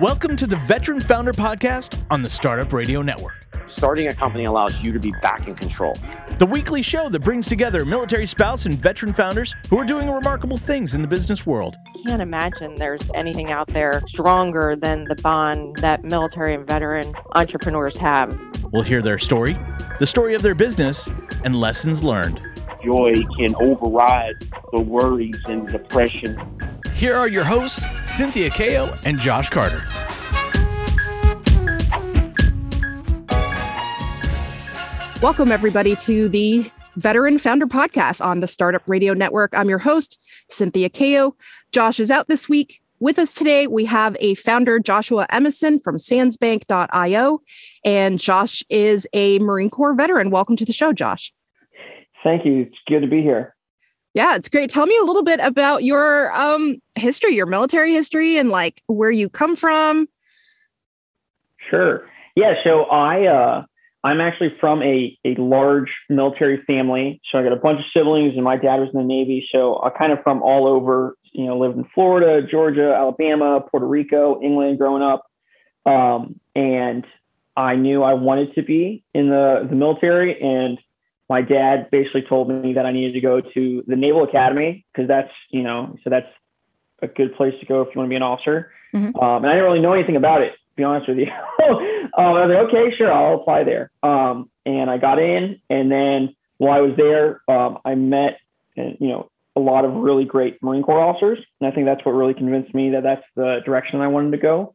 Welcome to the Veteran Founder Podcast on the Startup Radio Network. Starting a company allows you to be back in control. The weekly show that brings together military spouse and veteran founders who are doing remarkable things in the business world. I can't imagine there's anything out there stronger than the bond that military and veteran entrepreneurs have. We'll hear their story, the story of their business, and lessons learned. joy can override the worries and depression. Here are your hosts, Cynthia Kao and Josh Carter. Welcome, everybody, to the Veteran Founder Podcast on the Startup Radio Network. I'm your host, Cynthia Kao. Josh is out this week. With us today, we have a founder, Joshua Emerson from Sandsbank.io. And Josh is a Marine Corps veteran. Welcome to the show, Josh. Thank you. It's good to be here. Yeah, it's great. Tell me a little bit about your um, history, your military history, and like where you come from. Sure. Yeah. So I uh, I'm actually from a a large military family. So I got a bunch of siblings, and my dad was in the Navy. So I kind of from all over. You know, lived in Florida, Georgia, Alabama, Puerto Rico, England, growing up, um, and I knew I wanted to be in the the military and my dad basically told me that I needed to go to the Naval Academy because that's, you know, so that's a good place to go if you want to be an officer. Mhm. Um, and I didn't really know anything about it, to be honest with you. um, I was like, okay, sure, I'll apply there. Um, and I got in, and then while I was there, um, I met, you know, a lot of really great Marine Corps officers, and I think that's what really convinced me that that's the direction I wanted to go.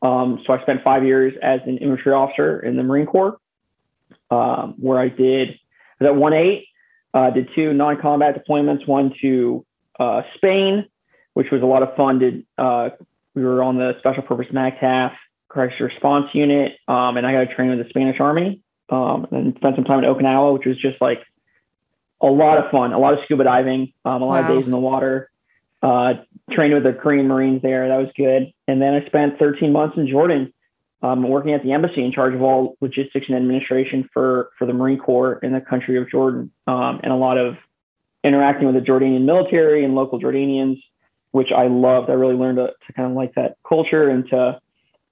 Um, so I spent five years as an infantry officer in the Marine Corps, um, where I did At one eight, uh, did two non-combat deployments, one to uh, Spain, which was a lot of fun. Did uh, we were on the Special Purpose MAGTF Crisis Response Unit, um, and I got to train with the Spanish Army, um, and spent some time in Okinawa, which was just like a lot of fun, a lot of scuba diving, um, a lot Wow. of days in the water. Uh, trained with the Korean Marines there, that was good. And then I spent 13 months in Jordan, um, working at the embassy in charge of all logistics and administration for for the Marine Corps in the country of Jordan, um, and a lot of interacting with the Jordanian military and local Jordanians, which I loved. I really learned to, to kind of like that culture and to,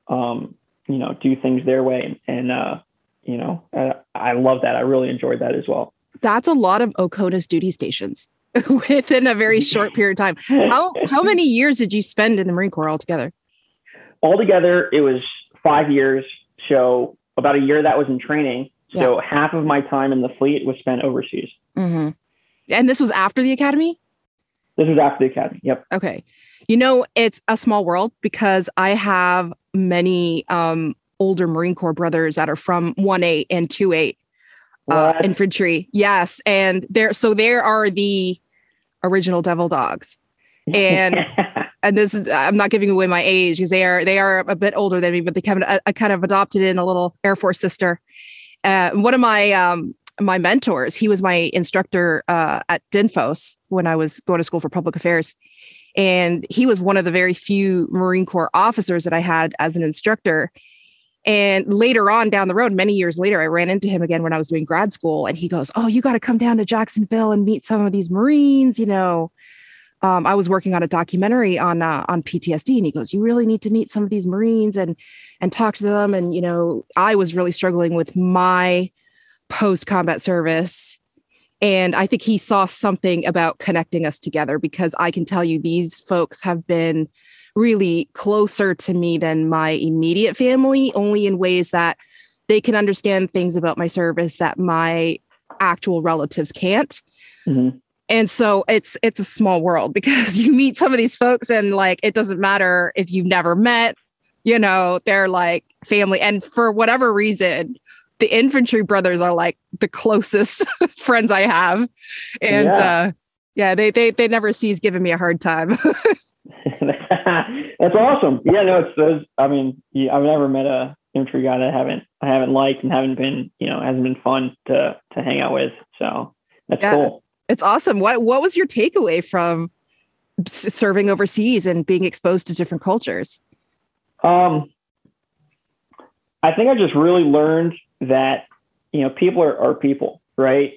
um, you know, do things their way. And, uh, you know, I, I love that. I really enjoyed that as well. That's a lot of OCONUS duty stations within a very short period of time. How how many years did you spend in the Marine Corps altogether? altogether it was five years so about a year that was in training so half of my time in the fleet was spent overseas Mm-hmm. And this was after the academy. this was after the academy yep Okay. You know, it's a small world because I have many um, older Marine Corps brothers that are from 1A and 2A uh, infantry. Yes. And there, so there are the original devil dogs. And and this is I'm not giving away my age because they are they are a bit older than me, but they kind of I, kind of adopted in a little Air Force sister. Uh, one of my um, my mentors, he was my instructor uh, at Dinfos when I was going to school for public affairs, and he was one of the very few Marine Corps officers that I had as an instructor. And later on down the road, many years later, I ran into him again when I was doing grad school, and he goes, "Oh, you got to come down to Jacksonville and meet some of these Marines, you know." Um, I was working on a documentary on uh, on PTSD, and he goes, "You really need to meet some of these Marines and and talk to them." And you know, I was really struggling with my post combat service, and I think he saw something about connecting us together because I can tell you these folks have been really closer to me than my immediate family, only in ways that they can understand things about my service that my actual relatives can't Mhm. And so it's it's a small world because you meet some of these folks and like it doesn't matter if you've never met you know they're like family and for whatever reason the infantry brothers are like the closest friends i have and Yeah. uh yeah they they they never cease giving me a hard time That's awesome. Yeah, no, it's those. I mean, yeah, I've never met a infantry guy that I haven't I haven't liked and haven't been you know hasn't been fun to to hang out with. So that's Yeah. cool. It's awesome what what was your takeaway from serving overseas and being exposed to different cultures Um, I think I just really learned that you know people are, are people, right?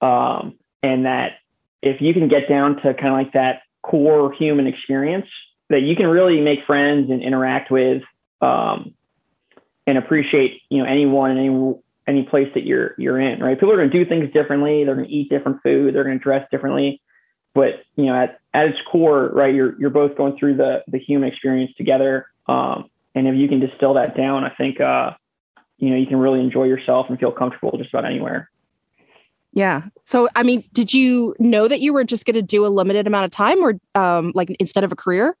Um, and that if you can get down to kind of like that core human experience, that you can really make friends and interact with um, and appreciate you know anyone and any place that you're you're in. Right? People are going to do things differently. They're going to eat different food. They're going to dress differently. But you know, at, at its core, right, you're you're both going through the the human experience together. Um, and if you can distill that down, I think uh, you know you can really enjoy yourself and feel comfortable just about anywhere. Yeah. So, I mean, did you know that you were just going to do a limited amount of time, or um, like instead of a career?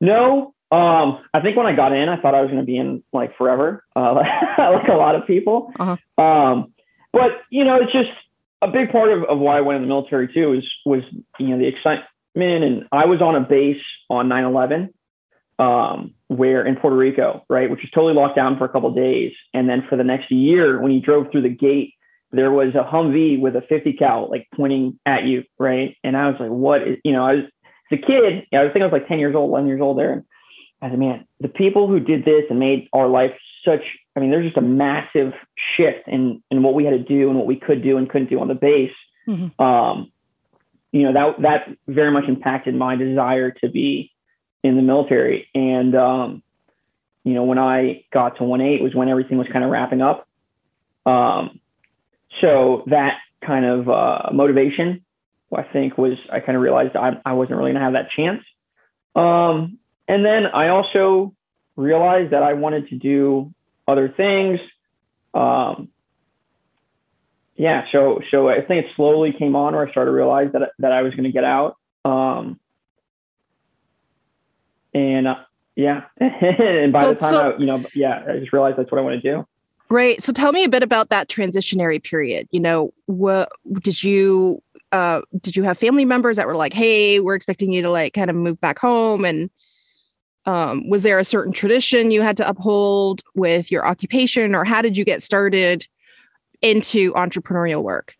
No, um, I think when I got in, I thought I was going to be in like forever, uh, like a lot of people. Uh-huh. Um, but you know, it's just a big part of, of why I went in the military too. Was was you know the excitement, and I was on a base on 9/11, um, where in Puerto Rico, right, which was totally locked down for a couple days, and then for the next year, when you drove through the gate there was a Humvee with a 50 cal like pointing at you, right? And I was like, what is, you know, I was, as a kid, I was thinking I was like 10 years old, 11 years old there. And I said, man, the people who did this and made our life such, I mean, there's just a massive shift in, in what we had to do and what we could do and couldn't do on the base. Mhm. Um, you know, that, that very much impacted my desire to be in the military. And, um, you know, when I got to 1-8 was when everything was kind of wrapping up. Um, so that kind of uh, motivation, I think, was I kind of realized I, I wasn't really going to have that chance. Um, and then I also realized that I wanted to do other things. Um, yeah, so so I think it slowly came on where I started to realize that that I was going to get out. Um, and uh, yeah, and by So- the time so- I, you know, yeah, I just realized that's what I want to do. Right. So, tell me a bit about that transitionary period. You know, what did you uh, did you have family members that were like, "Hey, we're expecting you to like kind of move back home," and um, was there a certain tradition you had to uphold with your occupation, or how did you get started into entrepreneurial work?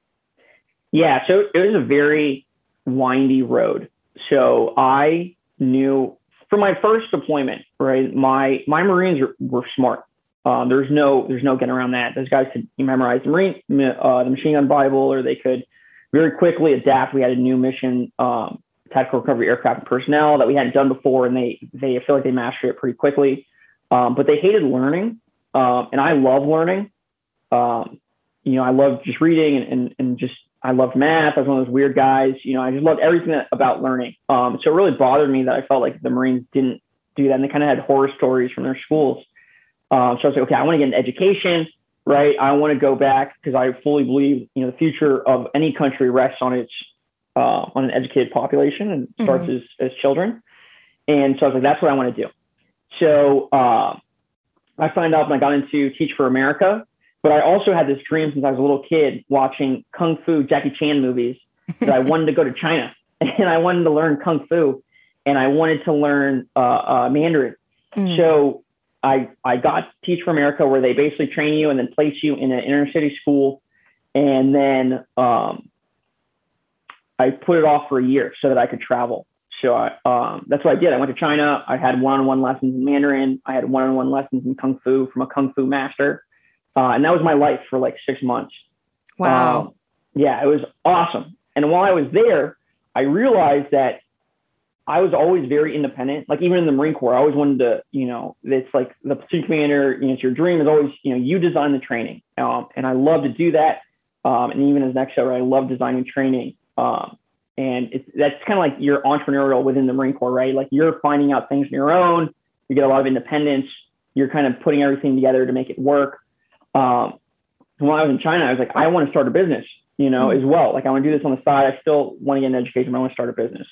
Yeah, so it was a very windy road. So I knew for my first deployment, right? My my Marines were, were smart. Um, there's no there's no getting around that. Those guys could memorize the Marine uh, the machine gun Bible, or they could very quickly adapt. We had a new mission, um, tactical recovery aircraft and personnel that we hadn't done before, and they they feel like they mastered it pretty quickly. Um, but they hated learning, um, and I love learning. Um, you know, I love just reading and, and, and just I loved math. I was one of those weird guys. You know, I just loved everything that, about learning. Um, so it really bothered me that I felt like the Marines didn't do that, and they kind of had horror stories from their schools. Um, so I was like, okay, I want to get an education, right? I want to go back because I fully believe, you know, the future of any country rests on its uh, on an educated population and starts as, as children. And so I was like, that's what I want to do. So uh, I signed up and I got into Teach for America. But I also had this dream since I was a little kid watching kung fu Jackie Chan movies that I wanted to go to China and I wanted to learn kung fu and I wanted to learn uh, uh, Mandarin. Mm. So I I got Teach for America where they basically train you and then place you in an inner city school, and then um, I put it off for a year so that I could travel. So I, um, that's what I did. I went to China. I had one-on-one lessons in Mandarin. I had one-on-one lessons in kung fu from a kung fu master, uh, and that was my life for like six months. Wow. Um, yeah, it was awesome. And while I was there, I realized that I was always very independent. Like even in the Marine Corps, I always wanted to, you know, it's like the platoon commander, you know, it's your dream is always, you know, you design the training. Um, and I love to do that. Um, and even as an ex I love designing training. Um, and it's, that's kind of like you're entrepreneurial within the Marine Corps, right? Like you're finding out things on your own. You get a lot of independence. You're kind of putting everything together to make it work. Um, when I was in China, I was like, I want to start a business, you know, as well. Like I want to do this on the side. I still want to get an education, but I want to start a business.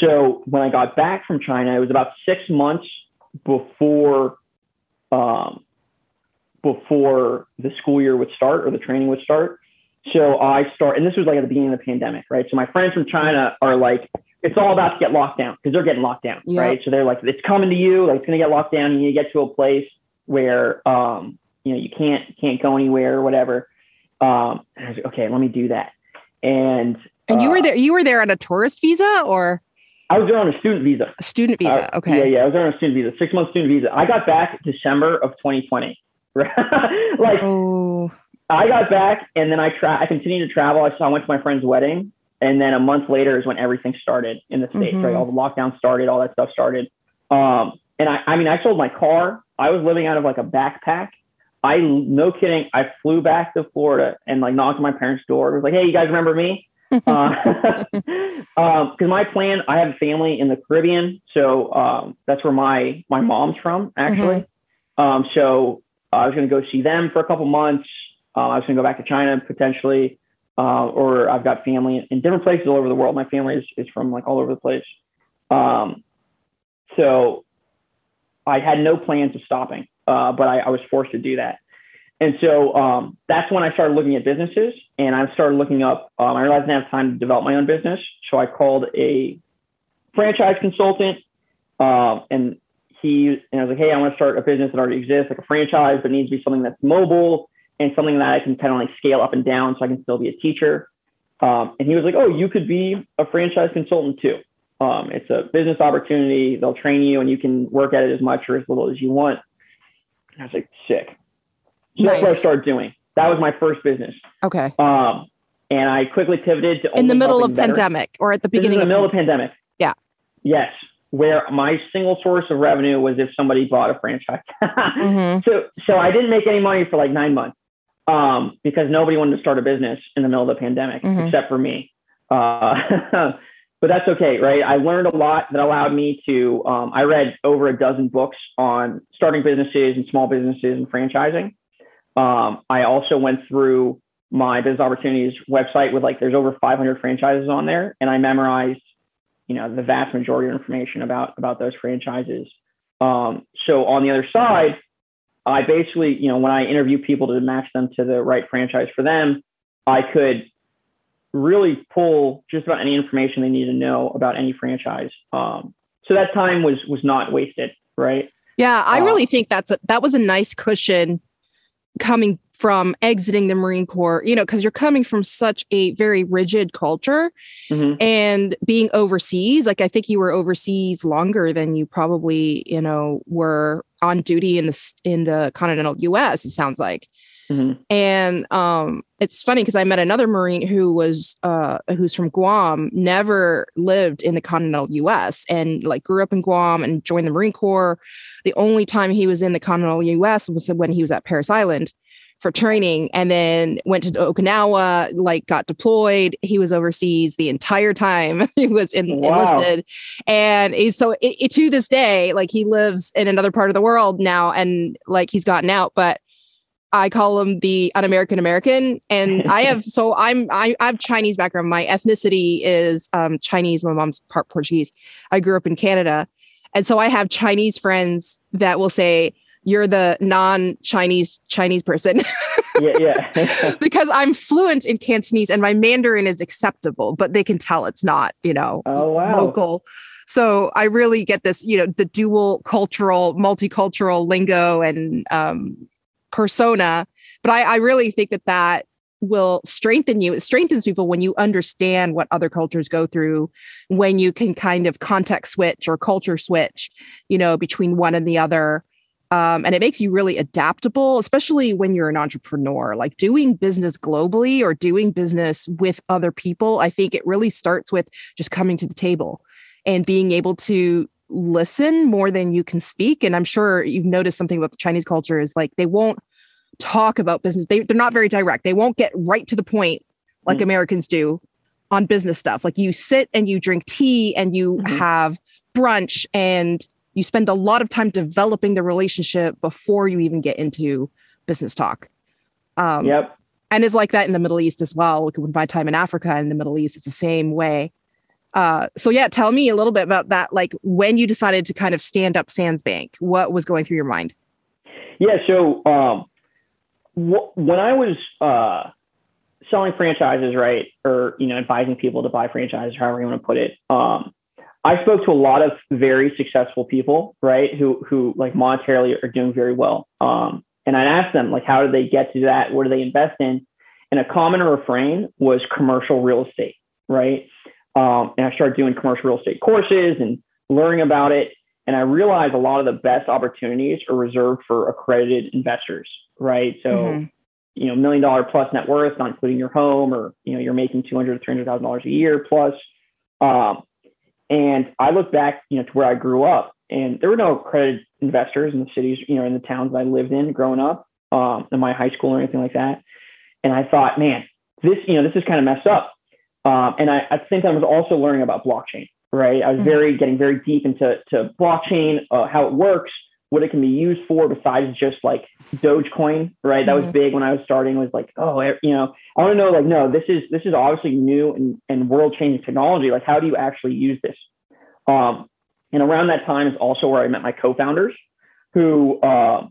So when I got back from China, it was about six months before um, before the school year would start or the training would start. So I start, and this was like at the beginning of the pandemic, right? So my friends from China are like, it's all about to get locked down because they're getting locked down, Yep. right? So they're like, it's coming to you, like it's gonna get locked down. You need to get to a place where um, you know you can't can't go anywhere or whatever. Um, and I was like, okay, let me do that. And and you uh, were there. You were there on a tourist visa or I was there on a student visa. a student visa? Uh, okay. Yeah, yeah. I was there on a student visa, six month student visa. I got back December of 2020. like Oh. I got back and then I tra- I continued to travel. I, so I went to my friend's wedding, and then a month later is when everything started in the states. Mhm. Right, all the lockdown started, all that stuff started. Um, and I, I mean, I sold my car. I was living out of like a backpack. I, no kidding, I flew back to Florida and like knocked on my parents' door. It was like, hey, you guys remember me? Because uh, um, my plan, I have a family in the Caribbean, so um, that's where my my mom's from, actually. Mm-hmm. Um, so I was going to go see them for a couple months. Uh, I was going to go back to China potentially, uh, or I've got family in different places all over the world. My family is, is from like all over the place. Um, so I had no plans of stopping, uh, but I, I, was forced to do that. And so um, that's when I started looking at businesses and I started looking up. Um, I realized I didn't have time to develop my own business. So I called a franchise consultant uh, and he, and I was like, hey, I want to start a business that already exists, like a franchise, but needs to be something that's mobile and something that I can kind of like scale up and down so I can still be a teacher. Um, and he was like, oh, you could be a franchise consultant too. Um, it's a business opportunity. They'll train you and you can work at it as much or as little as you want. And I was like, sick. So nice. that's what I started doing. That was my first business. Okay. Um, and I quickly pivoted to in the middle of pandemic or at the beginning in the middle of pandemic. Yeah. Yes where my single source of revenue was if somebody bought a franchise. mm-hmm. So so I didn't make any money for like nine months um, because nobody wanted to start a business in the middle of the pandemic mm-hmm. except for me. Uh, but that's okay, right? I learned a lot that allowed me to. Um, I read over a dozen books on starting businesses and small businesses and franchising. Um, I also went through my business opportunities website with like there's over 500 franchises on there, and I memorized you know the vast majority of information about about those franchises. Um, so on the other side, I basically you know when I interview people to match them to the right franchise for them, I could really pull just about any information they need to know about any franchise. Um, so that time was was not wasted, right? Yeah, I uh, really think that's a, that was a nice cushion coming from exiting the Marine Corps, you know, because you're coming from such a very rigid culture mm-hmm. and being overseas. Like, I think you were overseas longer than you probably, you know, were on duty in the in the continental U.S. It sounds like. Mm-hmm. And um, it's funny because I met another Marine who was uh, who's from Guam, never lived in the continental U.S. and like grew up in Guam and joined the Marine Corps. The only time he was in the continental U.S. was when he was at Parris Island for training and then went to Okinawa, like got deployed. He was overseas the entire time he was in, wow. enlisted. And he's so it, it, to this day, like he lives in another part of the world now and like he's gotten out, but I call him the un-American American. And I have so I'm I, I have Chinese background. My ethnicity is um, Chinese. My mom's part Portuguese. I grew up in Canada. And so I have Chinese friends that will say, you're the non-Chinese Chinese person. yeah, yeah. because I'm fluent in Cantonese and my Mandarin is acceptable, but they can tell it's not, you know, oh, wow. local. So I really get this, you know, the dual cultural, multicultural lingo and um, persona. But I, I really think that that will strengthen you. It strengthens people when you understand what other cultures go through, when you can kind of context switch or culture switch, you know, between one and the other. Um, and it makes you really adaptable, especially when you're an entrepreneur. Like doing business globally or doing business with other people, I think it really starts with just coming to the table and being able to listen more than you can speak. And I'm sure you've noticed something about the Chinese culture is like they won't talk about business. They, they're not very direct. They won't get right to the point like mm Americans do on business stuff. Like you sit and you drink tea and you mm-hmm. have brunch and you spend a lot of time developing the relationship before you even get into business talk. Um, yep. And it's like that in the Middle East as well. With my time in Africa and the Middle East, it's the same way. Uh, so yeah, tell me a little bit about that. Like when you decided to kind of stand up Sands Bank, what was going through your mind? Yeah. So um, wh- when I was uh, selling franchises, right, or you know, advising people to buy franchises, however you want to put it, um, I spoke to a lot of very successful people, right, who who like monetarily are doing very well. Um, and I asked them like, how did they get to that? What do they invest in? And a common refrain was commercial real estate, right? Um, and I started doing commercial real estate courses and learning about it. And I realized a lot of the best opportunities are reserved for accredited investors, right? So, mm-hmm. you know, million dollar plus net worth, not including your home, or you know, you're making two hundred, three hundred thousand dollars a year plus. Um, and I look back, you know, to where I grew up, and there were no accredited investors in the cities, you know, in the towns I lived in growing up, um, in my high school or anything like that. And I thought, man, this, you know, this is kind of messed up. Um, and I, at the same time, I was also learning about blockchain, right? I was mm-hmm. very getting very deep into to blockchain, uh, how it works, what it can be used for besides just like Dogecoin, right? That mm-hmm. was big when I was starting. Was like, oh, you know, I want to know, like, no, this is this is obviously new and, and world changing technology. Like, how do you actually use this? Um, and around that time is also where I met my co-founders, who uh,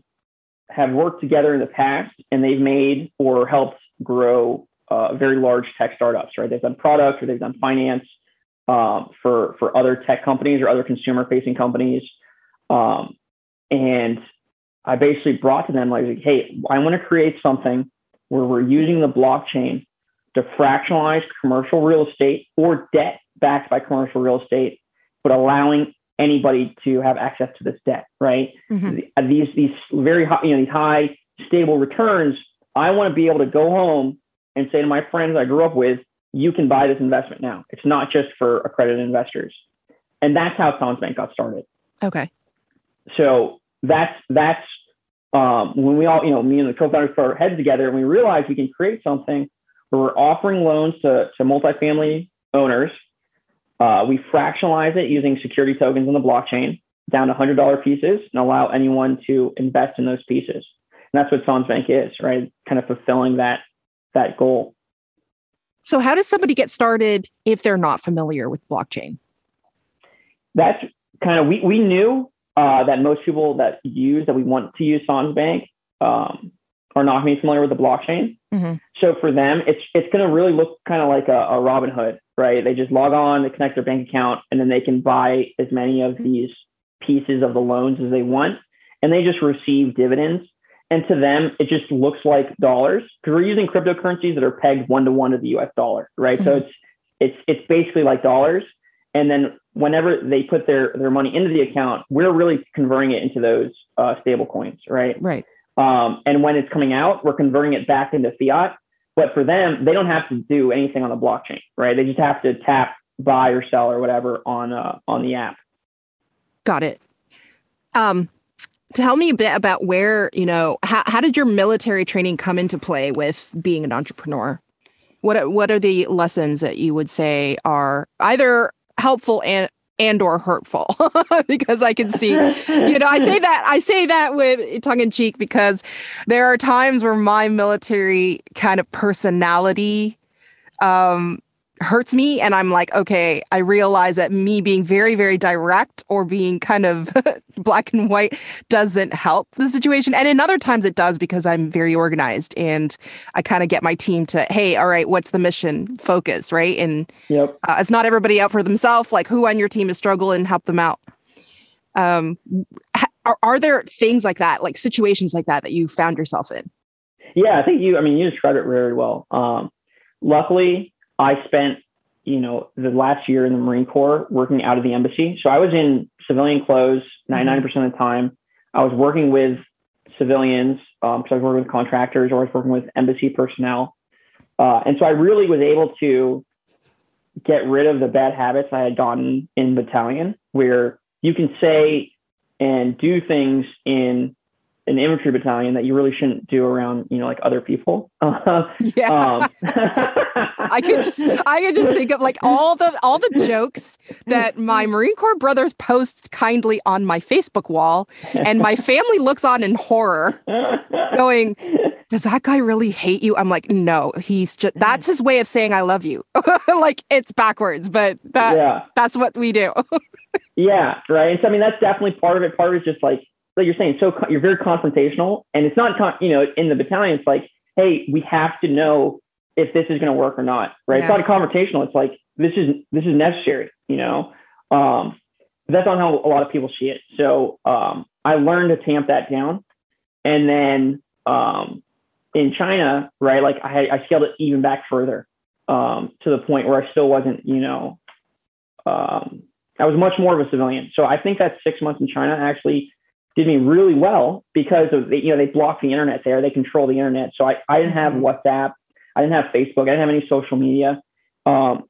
have worked together in the past, and they've made or helped grow uh, very large tech startups. Right? They've done products or they've done finance um, for for other tech companies or other consumer facing companies. Um, and I basically brought to them like, hey, I want to create something where we're using the blockchain to fractionalize commercial real estate or debt backed by commercial real estate, but allowing anybody to have access to this debt, right? Mm-hmm. These these very high, you know, these high stable returns. I want to be able to go home and say to my friends I grew up with, you can buy this investment now. It's not just for accredited investors. And that's how Bank got started. Okay. So that's that's um, when we all, you know, me and the co-founders put our heads together and we realized we can create something where we're offering loans to, to multifamily owners. Uh, we fractionalize it using security tokens on the blockchain down to $100 pieces and allow anyone to invest in those pieces. And that's what Bank is, right? Kind of fulfilling that that goal. So, how does somebody get started if they're not familiar with blockchain? That's kind of we we knew uh, that most people that use that we want to use Sonsbank um, are not going to be familiar with the blockchain. Mm-hmm. So for them, it's it's going to really look kind of like a, a Robinhood, right? They just log on, they connect their bank account, and then they can buy as many of these pieces of the loans as they want, and they just receive dividends. And to them, it just looks like dollars because we're using cryptocurrencies that are pegged one to one to the U.S. dollar, right? Mm-hmm. So it's it's it's basically like dollars, and then whenever they put their their money into the account, we're really converting it into those uh, stable coins, right? Right. Um, and when it's coming out, we're converting it back into fiat. But for them, they don't have to do anything on the blockchain, right? They just have to tap buy or sell or whatever on uh, on the app. Got it. Um, tell me a bit about where you know how, how did your military training come into play with being an entrepreneur? What what are the lessons that you would say are either helpful and and or hurtful because I can see, you know, I say that I say that with tongue in cheek because there are times where my military kind of personality um hurts me and i'm like okay i realize that me being very very direct or being kind of black and white doesn't help the situation. And in other times it does because i'm very organized and i kind of get my team to hey all right what's the mission? Focus right? And yep. uh, it's not everybody out for themselves like who on your team is struggling? Help them out. Um are, are there things like that like situations like that that you found yourself in? Yeah i think you i mean you described it very well. Um luckily I spent, you know, the last year in the Marine Corps working out of the embassy. So I was in civilian clothes 99% mm-hmm. of the time. I was working with civilians um, I was working with contractors or I was working with embassy personnel. Uh, and so I really was able to get rid of the bad habits I had gotten in battalion, where you can say and do things in an infantry battalion that you really shouldn't do around, you know, like other people. yeah. Um, I could just, I could just think of like all the, all the jokes that my Marine Corps brothers post kindly on my Facebook wall. And my family looks on in horror going, does that guy really hate you? I'm like, no, he's just, that's his way of saying I love you. like it's backwards, but that, yeah. that's what we do. yeah. Right. So, I mean, that's definitely part of it. Part of it is just like, like you're saying, so you're very confrontational, and it's not, you know, in the battalion, it's like, hey, we have to know if this is going to work or not, right? Yeah. It's not a confrontational. It's like this is this is necessary, you know. Um, that's not how a lot of people see it. So um, I learned to tamp that down, and then um, in China, right, like I, I scaled it even back further um, to the point where I still wasn't, you know, um, I was much more of a civilian. So I think that six months in China actually did me really well because of the, you know they block the internet there they control the internet so i, I didn't have mm-hmm. whatsapp i didn't have facebook i didn't have any social media um,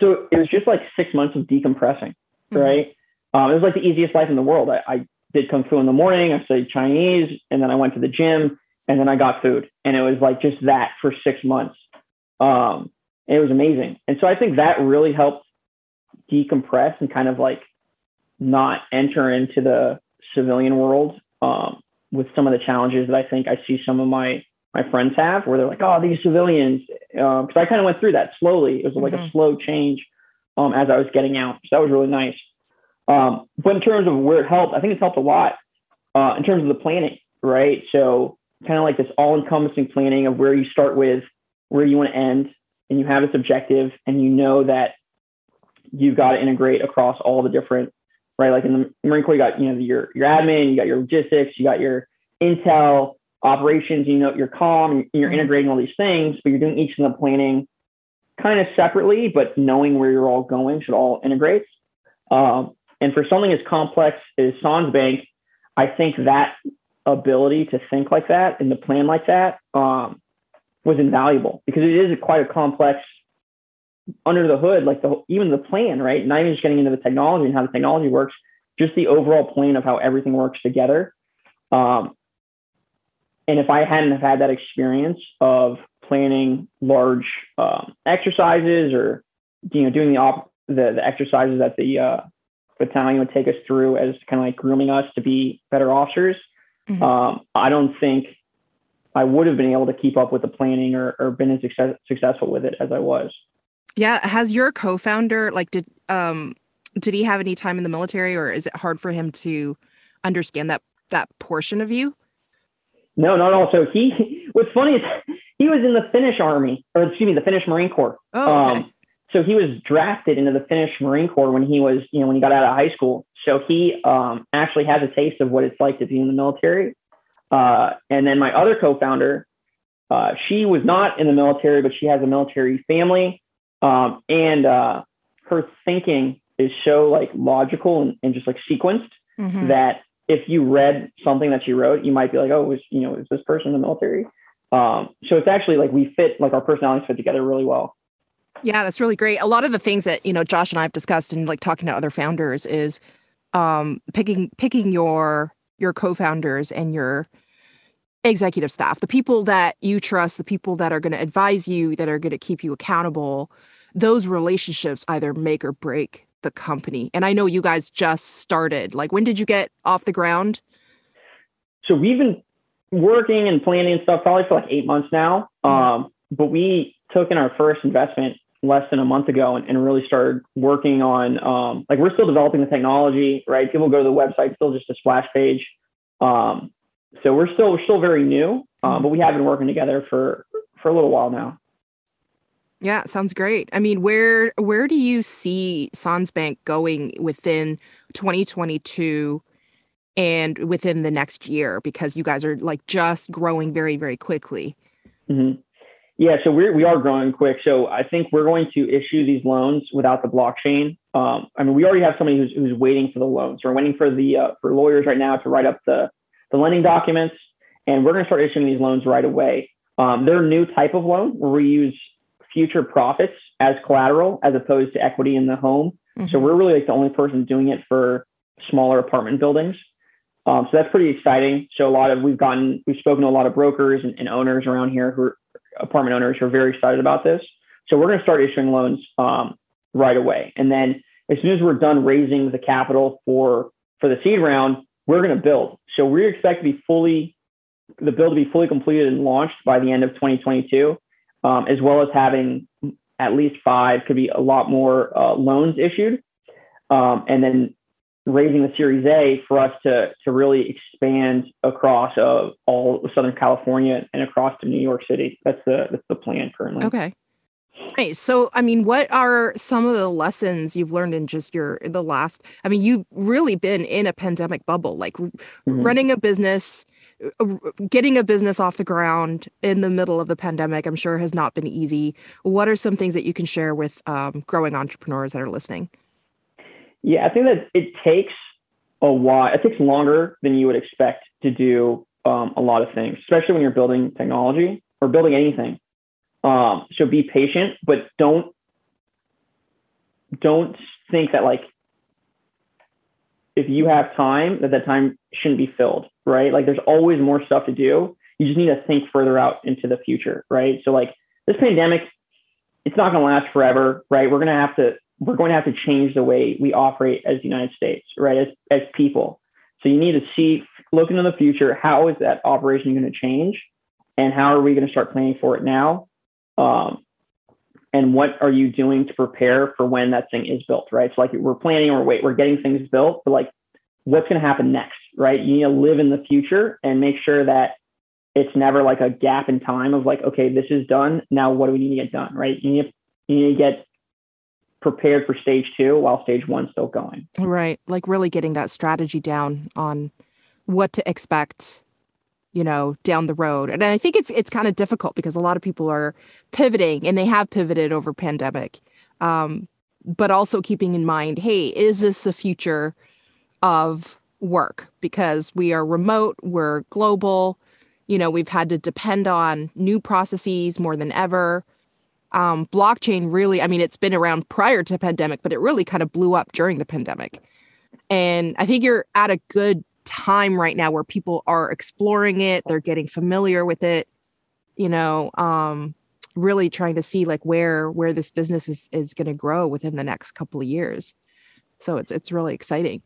so it was just like six months of decompressing, Mhm. right? Um, it was like the easiest life in the world. I, I did kung fu in the morning, I studied Chinese, and then I went to the gym, and then I got food, and it was like just that for six months. Um, it was amazing, and so I think that really helped decompress and kind of like not enter into the civilian world um, with some of the challenges that I think I see some of my my friends have, where they're like, "Oh, these civilians," because I kind of went through that slowly. It was like a Mhm. slow change um, as I was getting out, so that was really nice. Um, but in terms of where it helped, I think it's helped a lot uh, in terms of the planning, right? So kind of like this all-encompassing planning of where you start with, where you want to end, and you have this objective, and you know that you've got to integrate across all the different, right? Like in the Marine Corps, you got you know your your admin, you got your logistics, you got your intel, operations, you know your comm, you're Mhm. integrating all these things, but you're doing each of the planning kind of separately, but knowing where you're all going should all integrate. Um, and for something as complex as Sans Bank, I think that ability to think like that and to plan like that um, was invaluable because it is quite a complex under the hood, like the even the plan, right? Not even just getting into the technology and how the technology works, just the overall plan of how everything works together. Um, and if I hadn't have had that experience of planning large um, exercises or you know doing the op- the, the exercises that the uh, battalion would take us through as kind of like grooming us to be better officers, Mhm. um, I don't think I would have been able to keep up with the planning or, or been as success- successful with it as I was. Yeah. Has your co-founder like did um did he have any time in the military or is it hard for him to understand that that portion of you? No, not at all. So he, what's funny is he was in the Finnish army, or excuse me, the Finnish Marine Corps. Oh, okay. Um, so he was drafted into the Finnish Marine Corps when he was, you know, when he got out of high school. So he um, actually has a taste of what it's like to be in the military. Uh, and then my other co-founder, uh, she was not in the military, but she has a military family, um, and uh, her thinking is so like logical and, and just like sequenced Mhm. that if you read something that she wrote, you might be like, oh, was you know, is this person in the military? Um, so it's actually like we fit, like our personalities fit together really well. Yeah, that's really great. A lot of the things that, you know, Josh and I have discussed and like talking to other founders is um picking picking your your co-founders and your executive staff, the people that you trust, the people that are going to advise you, that are going to keep you accountable. Those relationships either make or break the company. And I know you guys just started. Like when did you get off the ground? So we've been working and planning and stuff probably for like eight months now. Um, but we took in our first investment less than a month ago and, and really started working on um, like we're still developing the technology, right? People go to the website, still just a splash page. Um, so we're still we're still very new, um, but we have been working together for for a little while now. Yeah, sounds great. I mean, where where do you see Sans Bank going within 2022 and within the next year? Because you guys are like just growing very, very quickly. hmm Yeah, so we're we are growing quick. So I think we're going to issue these loans without the blockchain. Um, I mean, we already have somebody who's who's waiting for the loans. We're waiting for the uh, for lawyers right now to write up the the lending documents, and we're going to start issuing these loans right away. Um, they're a new type of loan where we use future profits as collateral as opposed to equity in the home. So Mhm. we're really like the only person doing it for smaller apartment buildings. Um, so that's pretty exciting. So a lot of we've gotten we've spoken to a lot of brokers and, and owners around here who are apartment owners who are very excited about this. So we're going to start issuing loans um, right away, and then as soon as we're done raising the capital for for the seed round, we're going to build. So we expect to be fully the build to be fully completed and launched by the end of 2022, um, as well as having at least five, could be a lot more uh, loans issued, um, and then raising the Series A for us to to really expand across uh, all Southern California and across to New York City. That's the that's the plan currently. Okay. Nice. So, I mean, what are some of the lessons you've learned in just your the last? I mean, you've really been in a pandemic bubble, like Mhm. running a business, uh, getting a business off the ground in the middle of the pandemic. I'm sure has not been easy. What are some things that you can share with um, growing entrepreneurs that are listening? Yeah, I think that it takes a while. It takes longer than you would expect to do um, a lot of things, especially when you're building technology or building anything. Um, so be patient, but don't don't think that like if you have time that that time shouldn't be filled, right? Like there's always more stuff to do. You just need to think further out into the future, right? So like this pandemic, it's not going to last forever, right? We're going to have to we're going to have to change the way we operate as the United States, right? As as people. So you need to see, look into the future. How is that operation going to change, and how are we going to start planning for it now? Um, and what are you doing to prepare for when that thing is built, right? So like we're planning or wait, we're getting things built, but like what's going to happen next, right? You need to live in the future and make sure that it's never like a gap in time of like, okay, this is done. Now what do we need to get done, right? You need to, you need to get prepared for stage two while stage one's still going. Right. Like really getting that strategy down on what to expect you know down the road. And i think it's it's kind of difficult because a lot of people are pivoting and they have pivoted over pandemic um, but also keeping in mind hey is this the future of work? Because we are remote we're global you know we've had to depend on new processes more than ever. Um, blockchain really i mean it's been around prior to pandemic but it really kind of blew up during the pandemic. And i think you're at a good time right now where people are exploring it, they're getting familiar with it, you know, um, really trying to see like where where this business is is going to grow within the next couple of years. So it's it's really exciting.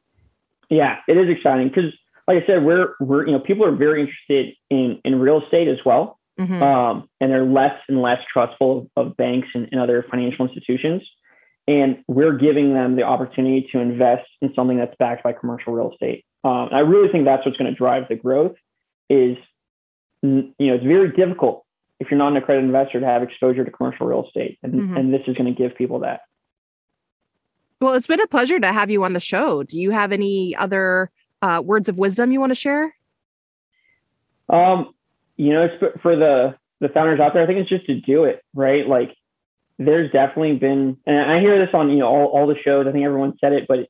Yeah, it is exciting because like I said, we're we're you know people are very interested in in real estate as well, mm-hmm. um, and they're less and less trustful of, of banks and, and other financial institutions. And we're giving them the opportunity to invest in something that's backed by commercial real estate. Um, I really think that's what's going to drive the growth. Is you know it's very difficult if you're not an accredited investor to have exposure to commercial real estate, and, mm-hmm. and this is going to give people that. Well, it's been a pleasure to have you on the show. Do you have any other uh, words of wisdom you want to share? Um, you know, it's for the the founders out there. I think it's just to do it right. Like, there's definitely been, and I hear this on you know all, all the shows. I think everyone said it, but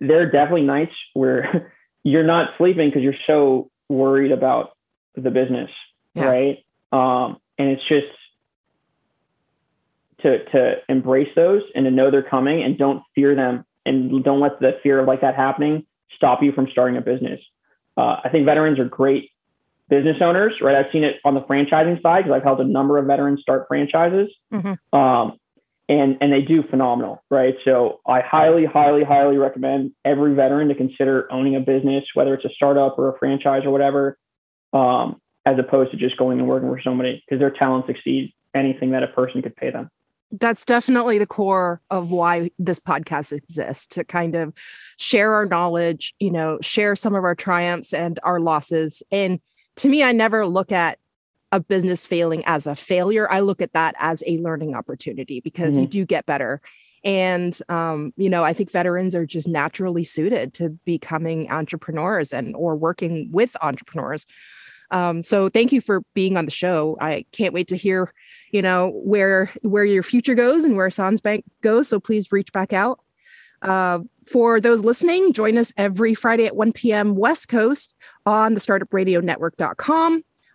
there are definitely nights where you're not sleeping because you're so worried about the business, yeah. right? Um, and it's just to to embrace those and to know they're coming and don't fear them and don't let the fear of like that happening stop you from starting a business. Uh, I think veterans are great business owners, right? I've seen it on the franchising side because I've helped a number of veterans start franchises. Mm-hmm. Um, and and they do phenomenal, right? So I highly, highly, highly recommend every veteran to consider owning a business, whether it's a startup or a franchise or whatever, um, as opposed to just going and working for somebody because their talents exceed anything that a person could pay them. That's definitely the core of why this podcast exists to kind of share our knowledge, you know, share some of our triumphs and our losses. And to me, I never look at a business failing as a failure. I look at that as a learning opportunity because mm-hmm. you do get better. And, um, you know, I think veterans are just naturally suited to becoming entrepreneurs and or working with entrepreneurs. Um, so thank you for being on the show. I can't wait to hear, you know, where where your future goes and where Sans Bank goes. So please reach back out. Uh, for those listening, join us every Friday at 1 p.m. West Coast on the startupradionetwork.com.